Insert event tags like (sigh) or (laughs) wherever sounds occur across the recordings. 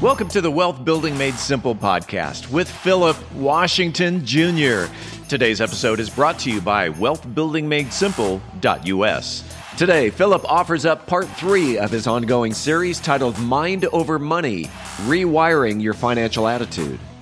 Welcome to the Wealth Building Made Simple podcast with Philip Washington Jr. Today's episode is brought to you by wealthbuildingmadesimple.us. Today, Philip offers up part three of his ongoing series titled Mind Over Money Rewiring Your Financial Attitude.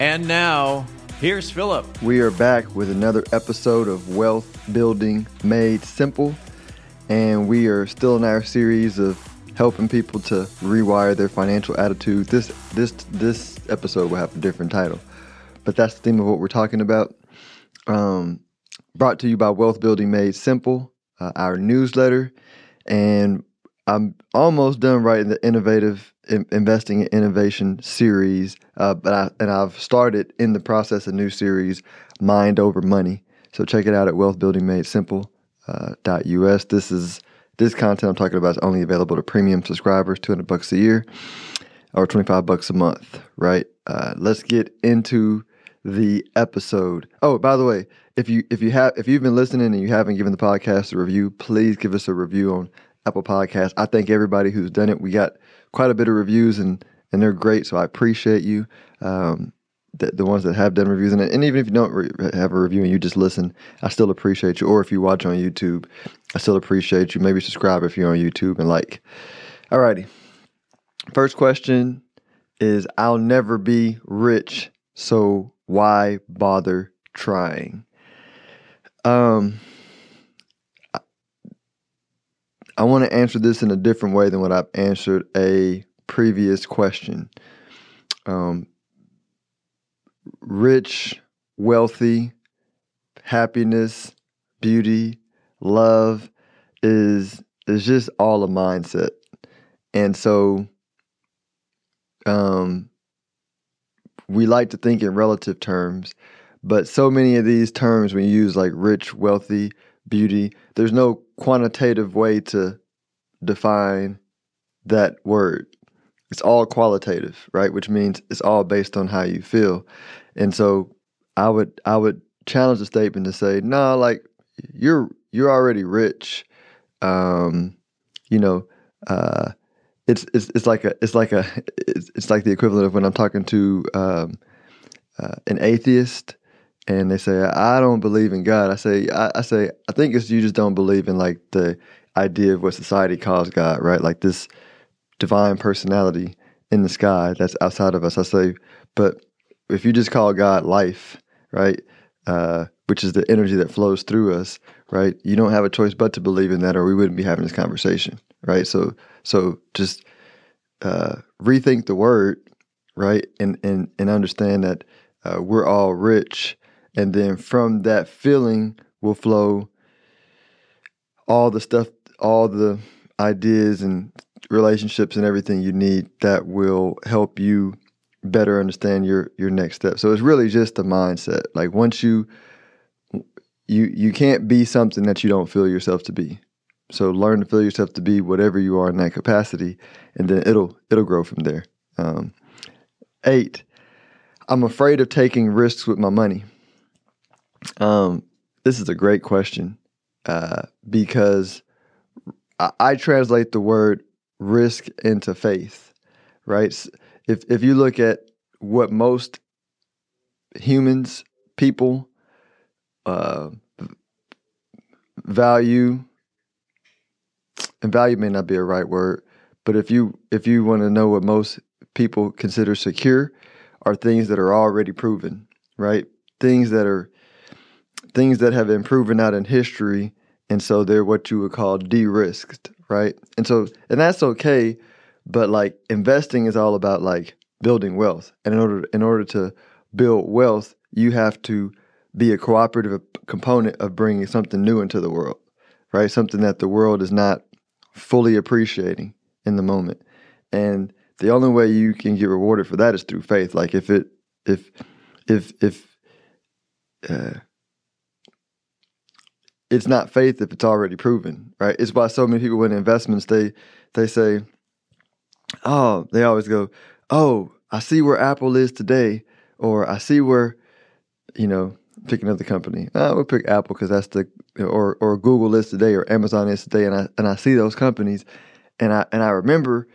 And now, here's Philip. We are back with another episode of Wealth Building Made Simple. And we are still in our series of helping people to rewire their financial attitude. This this this episode will have a different title. But that's the theme of what we're talking about. Um, brought to you by Wealth Building Made Simple, uh, our newsletter. And I'm almost done writing the innovative in, investing in innovation series, uh, but I, and I've started in the process a new series, Mind Over Money. So check it out at wealthbuildingmadesimple.us. Uh, this is this content I'm talking about is only available to premium subscribers, 200 bucks a year or 25 bucks a month, right? Uh, let's get into the episode. Oh, by the way, if you if you have if you've been listening and you haven't given the podcast a review, please give us a review on Apple Podcast. I thank everybody who's done it. We got quite a bit of reviews and and they're great, so I appreciate you. Um, the, the ones that have done reviews and, and even if you don't re- have a review and you just listen, I still appreciate you. Or if you watch on YouTube, I still appreciate you. Maybe subscribe if you're on YouTube and like. Alrighty. First question is I'll never be rich, so why bother trying? Um I want to answer this in a different way than what I've answered a previous question. Um, rich, wealthy, happiness, beauty, love is is just all a mindset. And so um we like to think in relative terms, but so many of these terms you use like rich, wealthy, beauty, there's no quantitative way to define that word. It's all qualitative, right? Which means it's all based on how you feel. And so I would I would challenge the statement to say, no, nah, like you're you're already rich. Um, you know, uh, it's it's it's like a it's like a it's, it's like the equivalent of when I'm talking to um, uh, an atheist and they say I don't believe in God. I say I, I, say I think it's you just don't believe in like the idea of what society calls God, right? Like this divine personality in the sky that's outside of us. I say, but if you just call God life, right, uh, which is the energy that flows through us, right? You don't have a choice but to believe in that, or we wouldn't be having this conversation, right? So so just uh, rethink the word, right, and and and understand that uh, we're all rich and then from that feeling will flow all the stuff, all the ideas and relationships and everything you need that will help you better understand your your next step. So it's really just a mindset. Like once you you you can't be something that you don't feel yourself to be. So learn to feel yourself to be whatever you are in that capacity, and then it'll it'll grow from there. Um, eight, I'm afraid of taking risks with my money. Um, this is a great question uh, because I, I translate the word risk into faith, right? If if you look at what most humans, people, uh, value, and value may not be a right word, but if you if you want to know what most people consider secure, are things that are already proven, right? Things that are things that have been proven out in history, and so they're what you would call de-risked, right? And so, and that's okay, but like investing is all about like building wealth, and in order in order to build wealth, you have to be a cooperative component of bringing something new into the world, right? Something that the world is not fully appreciating in the moment, and the only way you can get rewarded for that is through faith. Like if it if if if uh, it's not faith if it's already proven, right? It's why so many people in investments they they say, oh, they always go, oh, I see where Apple is today, or I see where, you know, pick another company. Oh, we'll pick Apple because that's the or or Google is today or Amazon is today, and I and I see those companies, and I and I remember,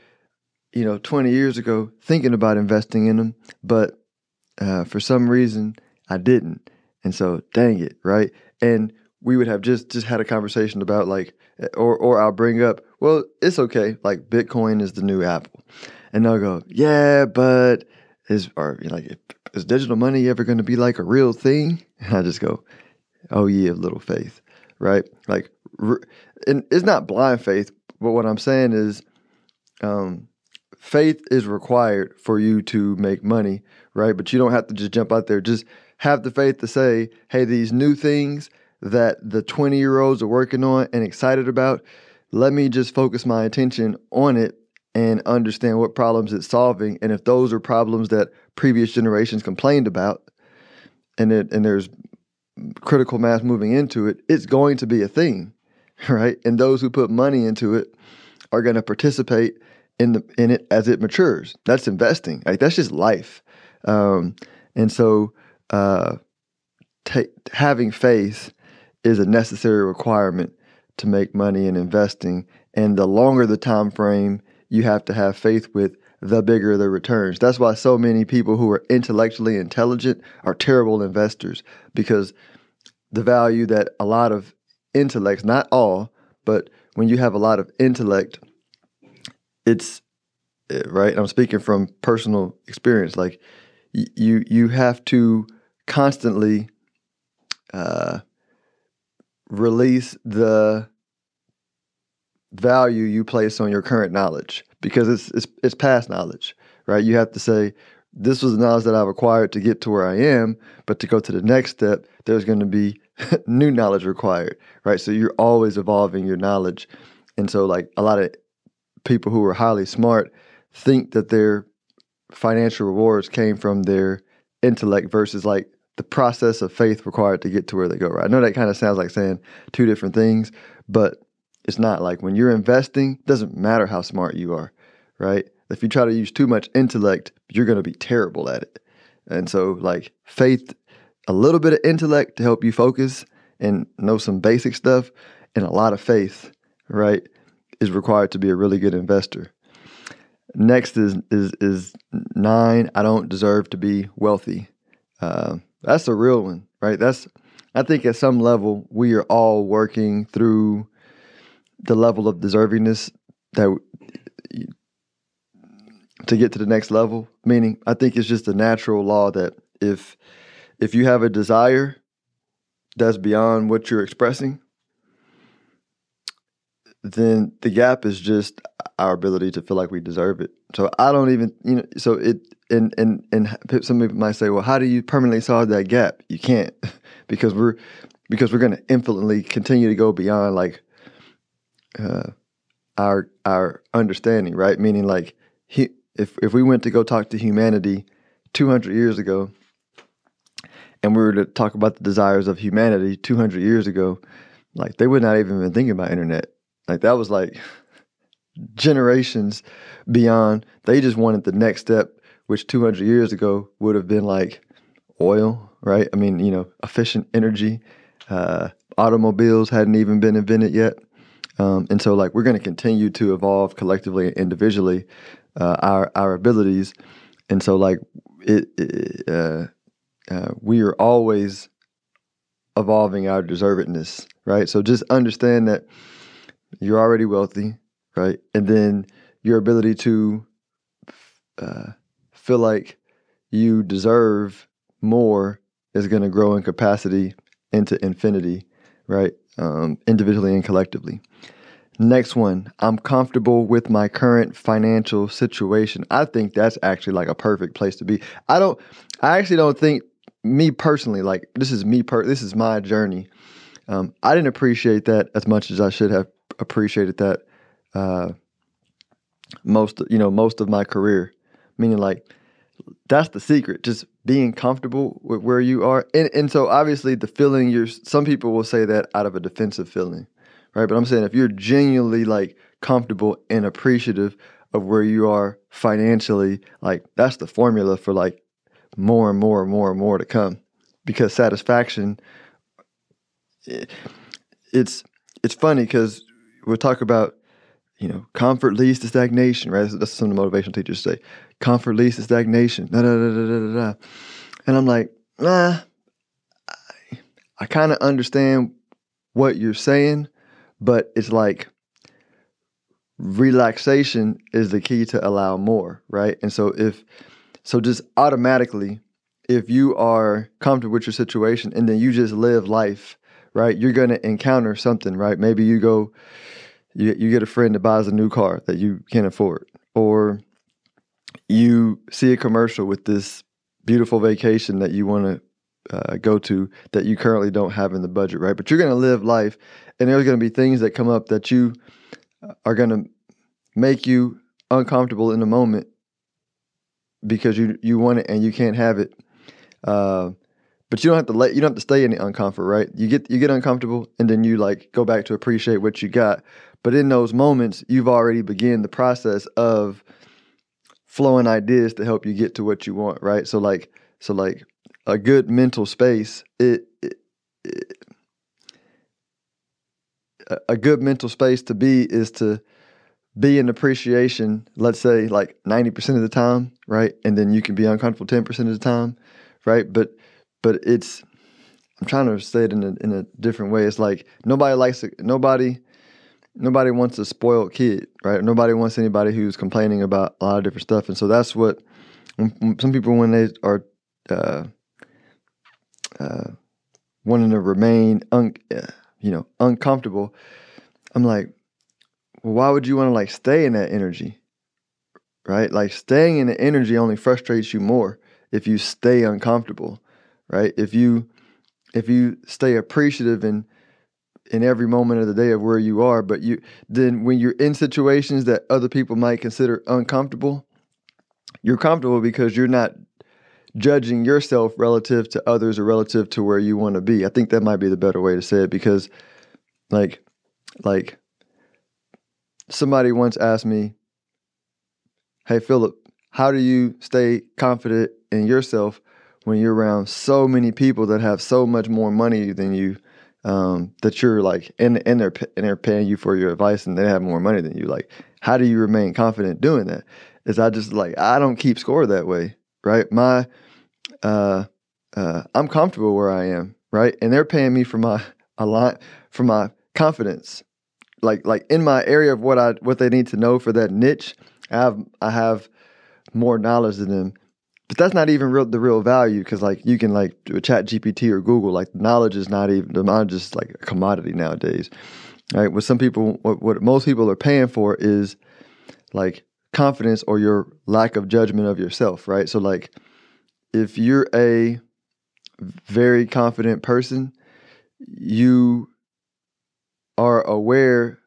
you know, twenty years ago thinking about investing in them, but uh, for some reason I didn't, and so dang it, right? And we would have just just had a conversation about like, or or I'll bring up, well, it's okay, like Bitcoin is the new Apple, and they'll go, yeah, but is or you know, like is digital money ever going to be like a real thing? And I just go, oh yeah, little faith, right? Like, and it's not blind faith, but what I'm saying is, um, faith is required for you to make money, right? But you don't have to just jump out there. Just have the faith to say, hey, these new things that the 20 year olds are working on and excited about, let me just focus my attention on it and understand what problems it's solving. And if those are problems that previous generations complained about, and it and there's critical mass moving into it, it's going to be a thing, (laughs) right? And those who put money into it are going to participate in the in it as it matures. That's investing. Like that's just life. Um, and so, uh, t- having faith is a necessary requirement to make money in investing. And the longer the time frame you have to have faith with, the bigger the returns. That's why so many people who are intellectually intelligent are terrible investors because the value that a lot of intellects, not all, but when you have a lot of intellect, it's eh, right. I'm speaking from personal experience. Like you, you have to constantly uh, release the value you place on your current knowledge because it's it's it's past knowledge, right? You have to say this was the knowledge that I've acquired to get to where I am, but to go to the next step, there's going to be (laughs) new knowledge required, right? So you're always evolving your knowledge. And so like a lot of people who are highly smart think that their financial rewards came from their intellect versus like the process of faith required to get to where they go. Right? I know that kind of sounds like saying two different things, but it's not like when you're investing, doesn't matter how smart you are, right? If you try to use too much intellect, you're going to be terrible at it. And so, like faith, a little bit of intellect to help you focus and know some basic stuff, and a lot of faith, right, is required to be a really good investor. Next is is is nine. I don't deserve to be wealthy. Uh, that's a real one, right? That's I think at some level we are all working through the level of deservingness that to get to the next level. Meaning, I think it's just a natural law that if if you have a desire that's beyond what you're expressing, then the gap is just our ability to feel like we deserve it. So I don't even, you know, so it, and, and, and some people might say, well, how do you permanently solve that gap? You can't (laughs) because we're, because we're going to infinitely continue to go beyond like, uh, our, our understanding, right? Meaning like, he, if, if we went to go talk to humanity 200 years ago and we were to talk about the desires of humanity 200 years ago, like they would not even been thinking about internet like that was like (laughs) generations beyond. They just wanted the next step, which 200 years ago would have been like oil, right? I mean, you know, efficient energy. Uh, automobiles hadn't even been invented yet. Um, and so, like, we're going to continue to evolve collectively and individually uh, our our abilities. And so, like, it, it uh, uh we are always evolving our deservedness, right? So just understand that you're already wealthy, right? And then your ability to uh, feel like you deserve more is going to grow in capacity into infinity, right? Um, individually and collectively. Next one, I'm comfortable with my current financial situation. I think that's actually like a perfect place to be. I don't, I actually don't think me personally, like this is me per, this is my journey. Um, I didn't appreciate that as much as I should have appreciated that uh, most you know most of my career. Meaning like that's the secret just being comfortable with where you are. And, and so obviously the feeling you're some people will say that out of a defensive feeling right? But i'm saying if you're genuinely like comfortable and appreciative of where you are financially like that's the formula for like more and more and more and more to come. Because satisfaction it, it's it's funny because we'll talk about you know comfort leads to stagnation right? That's, that's some of the motivational teachers say. Comfort leads to stagnation. Da, da, da, da, da, da. and i'm like nah i, I kind of understand what you're saying but it's like relaxation is the key to allow more right? And so if so just automatically if you are comfortable with your situation and then you just live life right you're going to encounter something right? Maybe you go you, you get a friend that buys a new car that you can't afford. Or you see a commercial with this beautiful vacation that you want to uh, go to that you currently don't have in the budget right? But you're going to live life and there's going to be things that come up that you are going to make you uncomfortable in the moment because you you want it and you can't have it. Uh, but you don't have to let you don't have to stay in the uncomfort, right? You get you get uncomfortable and then you like go back to appreciate what you got. But in those moments, you've already begun the process of flowing ideas to help you get to what you want, right? So like so like a good mental space, it, it, it a good mental space to be is to be in appreciation, let's say like 90% of the time, right? And then you can be uncomfortable 10% of the time right? But but it's I'm trying to say it in a in a different way. It's like nobody likes it. Nobody nobody wants a spoiled kid, right? Nobody wants anybody who's complaining about a lot of different stuff, and so that's what some people when they are uh, uh, wanting to remain un, you know uncomfortable. I'm like, well, why would you want to like stay in that energy? Right? Like staying in the energy only frustrates you more if you stay uncomfortable, right? If you if you stay appreciative in in every moment of the day of where you are, but you then when you're in situations that other people might consider uncomfortable, you're comfortable because you're not judging yourself relative to others or relative to where you want to be. I think that might be the better way to say it because like like somebody once asked me, "Hey Philip, how do you stay confident in yourself when you're around so many people that have so much more money than you um, that you're like and and they're and they're paying you for your advice and they have more money than you like how do you remain confident doing that? Is i just like i don't keep score that way right? My uh uh i'm comfortable where i am right? And they're paying me for my a lot for my confidence. Like like in my area of what i what they need to know for that niche i have i have more knowledge than them but that's not even real the real value because like you can like do a chat gpt or google like knowledge is not even the knowledge is like a commodity nowadays right? What some people what, what most people are paying for is like confidence or your lack of judgment of yourself right? So like if you're a very confident person you are aware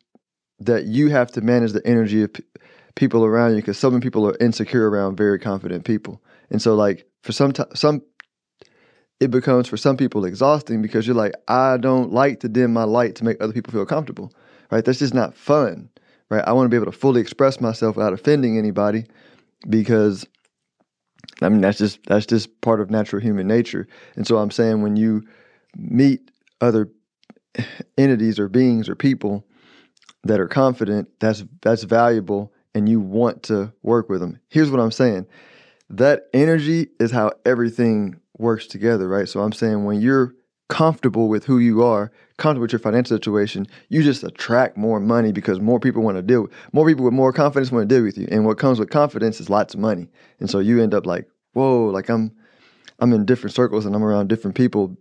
that you have to manage the energy of p- people around you because some people are insecure around very confident people and so like for some t- some it becomes for some people exhausting because you're like, I don't like to dim my light to make other people feel comfortable. Right? That's just not fun. Right? I want to be able to fully express myself without offending anybody because I mean that's just that's just part of natural human nature. And so I'm saying when you meet other (sighs) entities or beings or people that are confident, that's that's valuable and you want to work with them. Here's what I'm saying that energy is how everything works together, right? So I'm saying when you're comfortable with who you are, comfortable with your financial situation, you just attract more money because more people want to deal with more people with more confidence want to deal with you. And what comes with confidence is lots of money. And so you end up like, whoa, like I'm I'm in different circles and I'm around different people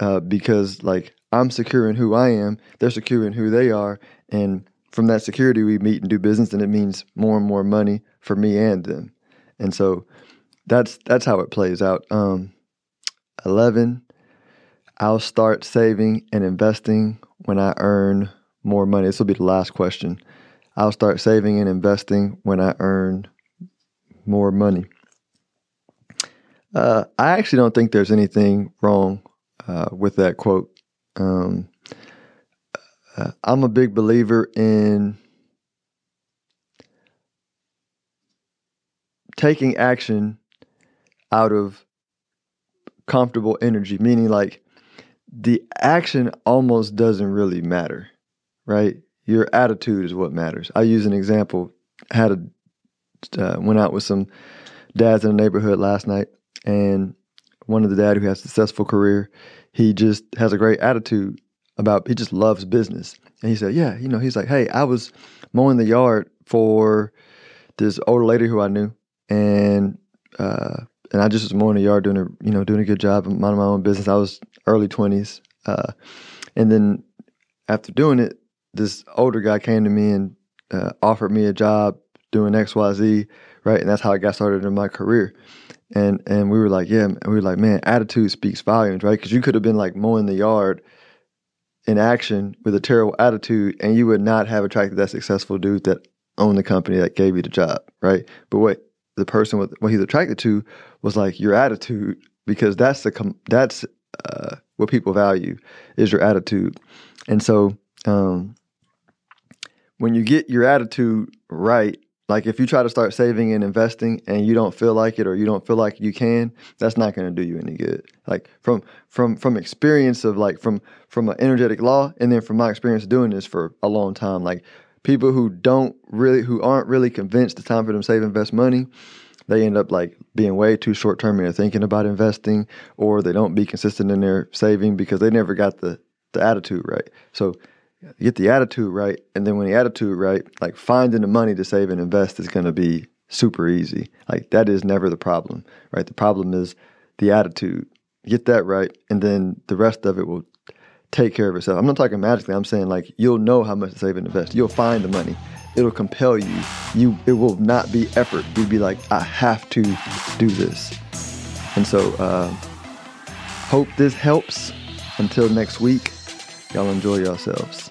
uh, because like I'm secure in who I am, they're secure in who they are, and from that security we meet and do business and it means more and more money for me and them. And so that's that's how it plays out. Um, Eleven, I'll start saving and investing when I earn more money. This will be the last question. I'll start saving and investing when I earn more money. Uh, I actually don't think there's anything wrong uh, with that quote. Um, uh, I'm a big believer in taking action out of comfortable energy, meaning like the action almost doesn't really matter, right? Your attitude is what matters. I use an example. I had a uh, went out with some dads in the neighborhood last night, and one of the dad who has a successful career, he just has a great attitude about. He just loves business, and he said, "Yeah, you know." He's like, "Hey, I was mowing the yard for this older lady who I knew, and uh, and I just was mowing the yard, doing a you know doing a good job, minding my own business. I was early twenties, uh, and then after doing it, this older guy came to me and uh, offered me a job doing X Y Z, right? And that's how I got started in my career. And and we were like, yeah, and we were like, man, attitude speaks volumes, right? Because you could have been like mowing the yard in action with a terrible attitude, and you would not have attracted that successful dude that owned the company that gave you the job, right? But what the person with what he's attracted to was like your attitude because that's the com- that's uh, what people value is your attitude, and so um, when you get your attitude right, like if you try to start saving and investing and you don't feel like it or you don't feel like you can, that's not going to do you any good. Like from from from experience of like from from an energetic law and then from my experience doing this for a long time, like people who don't really who aren't really convinced it's time for them to save and invest money they end up like being way too short term in their thinking about investing or they don't be consistent in their saving because they never got the the attitude right. So get the attitude right and then when the attitude right like finding the money to save and invest is going to be super easy. Like that is never the problem right? The problem is the attitude. Get that right and then the rest of it will take care of itself. I'm not talking magically. I'm saying like you'll know how much to save and invest. You'll find the money. It'll compel you. You it will not be effort. You'll be like, I have to do this. And so uh, hope this helps. Until next week, y'all enjoy yourselves.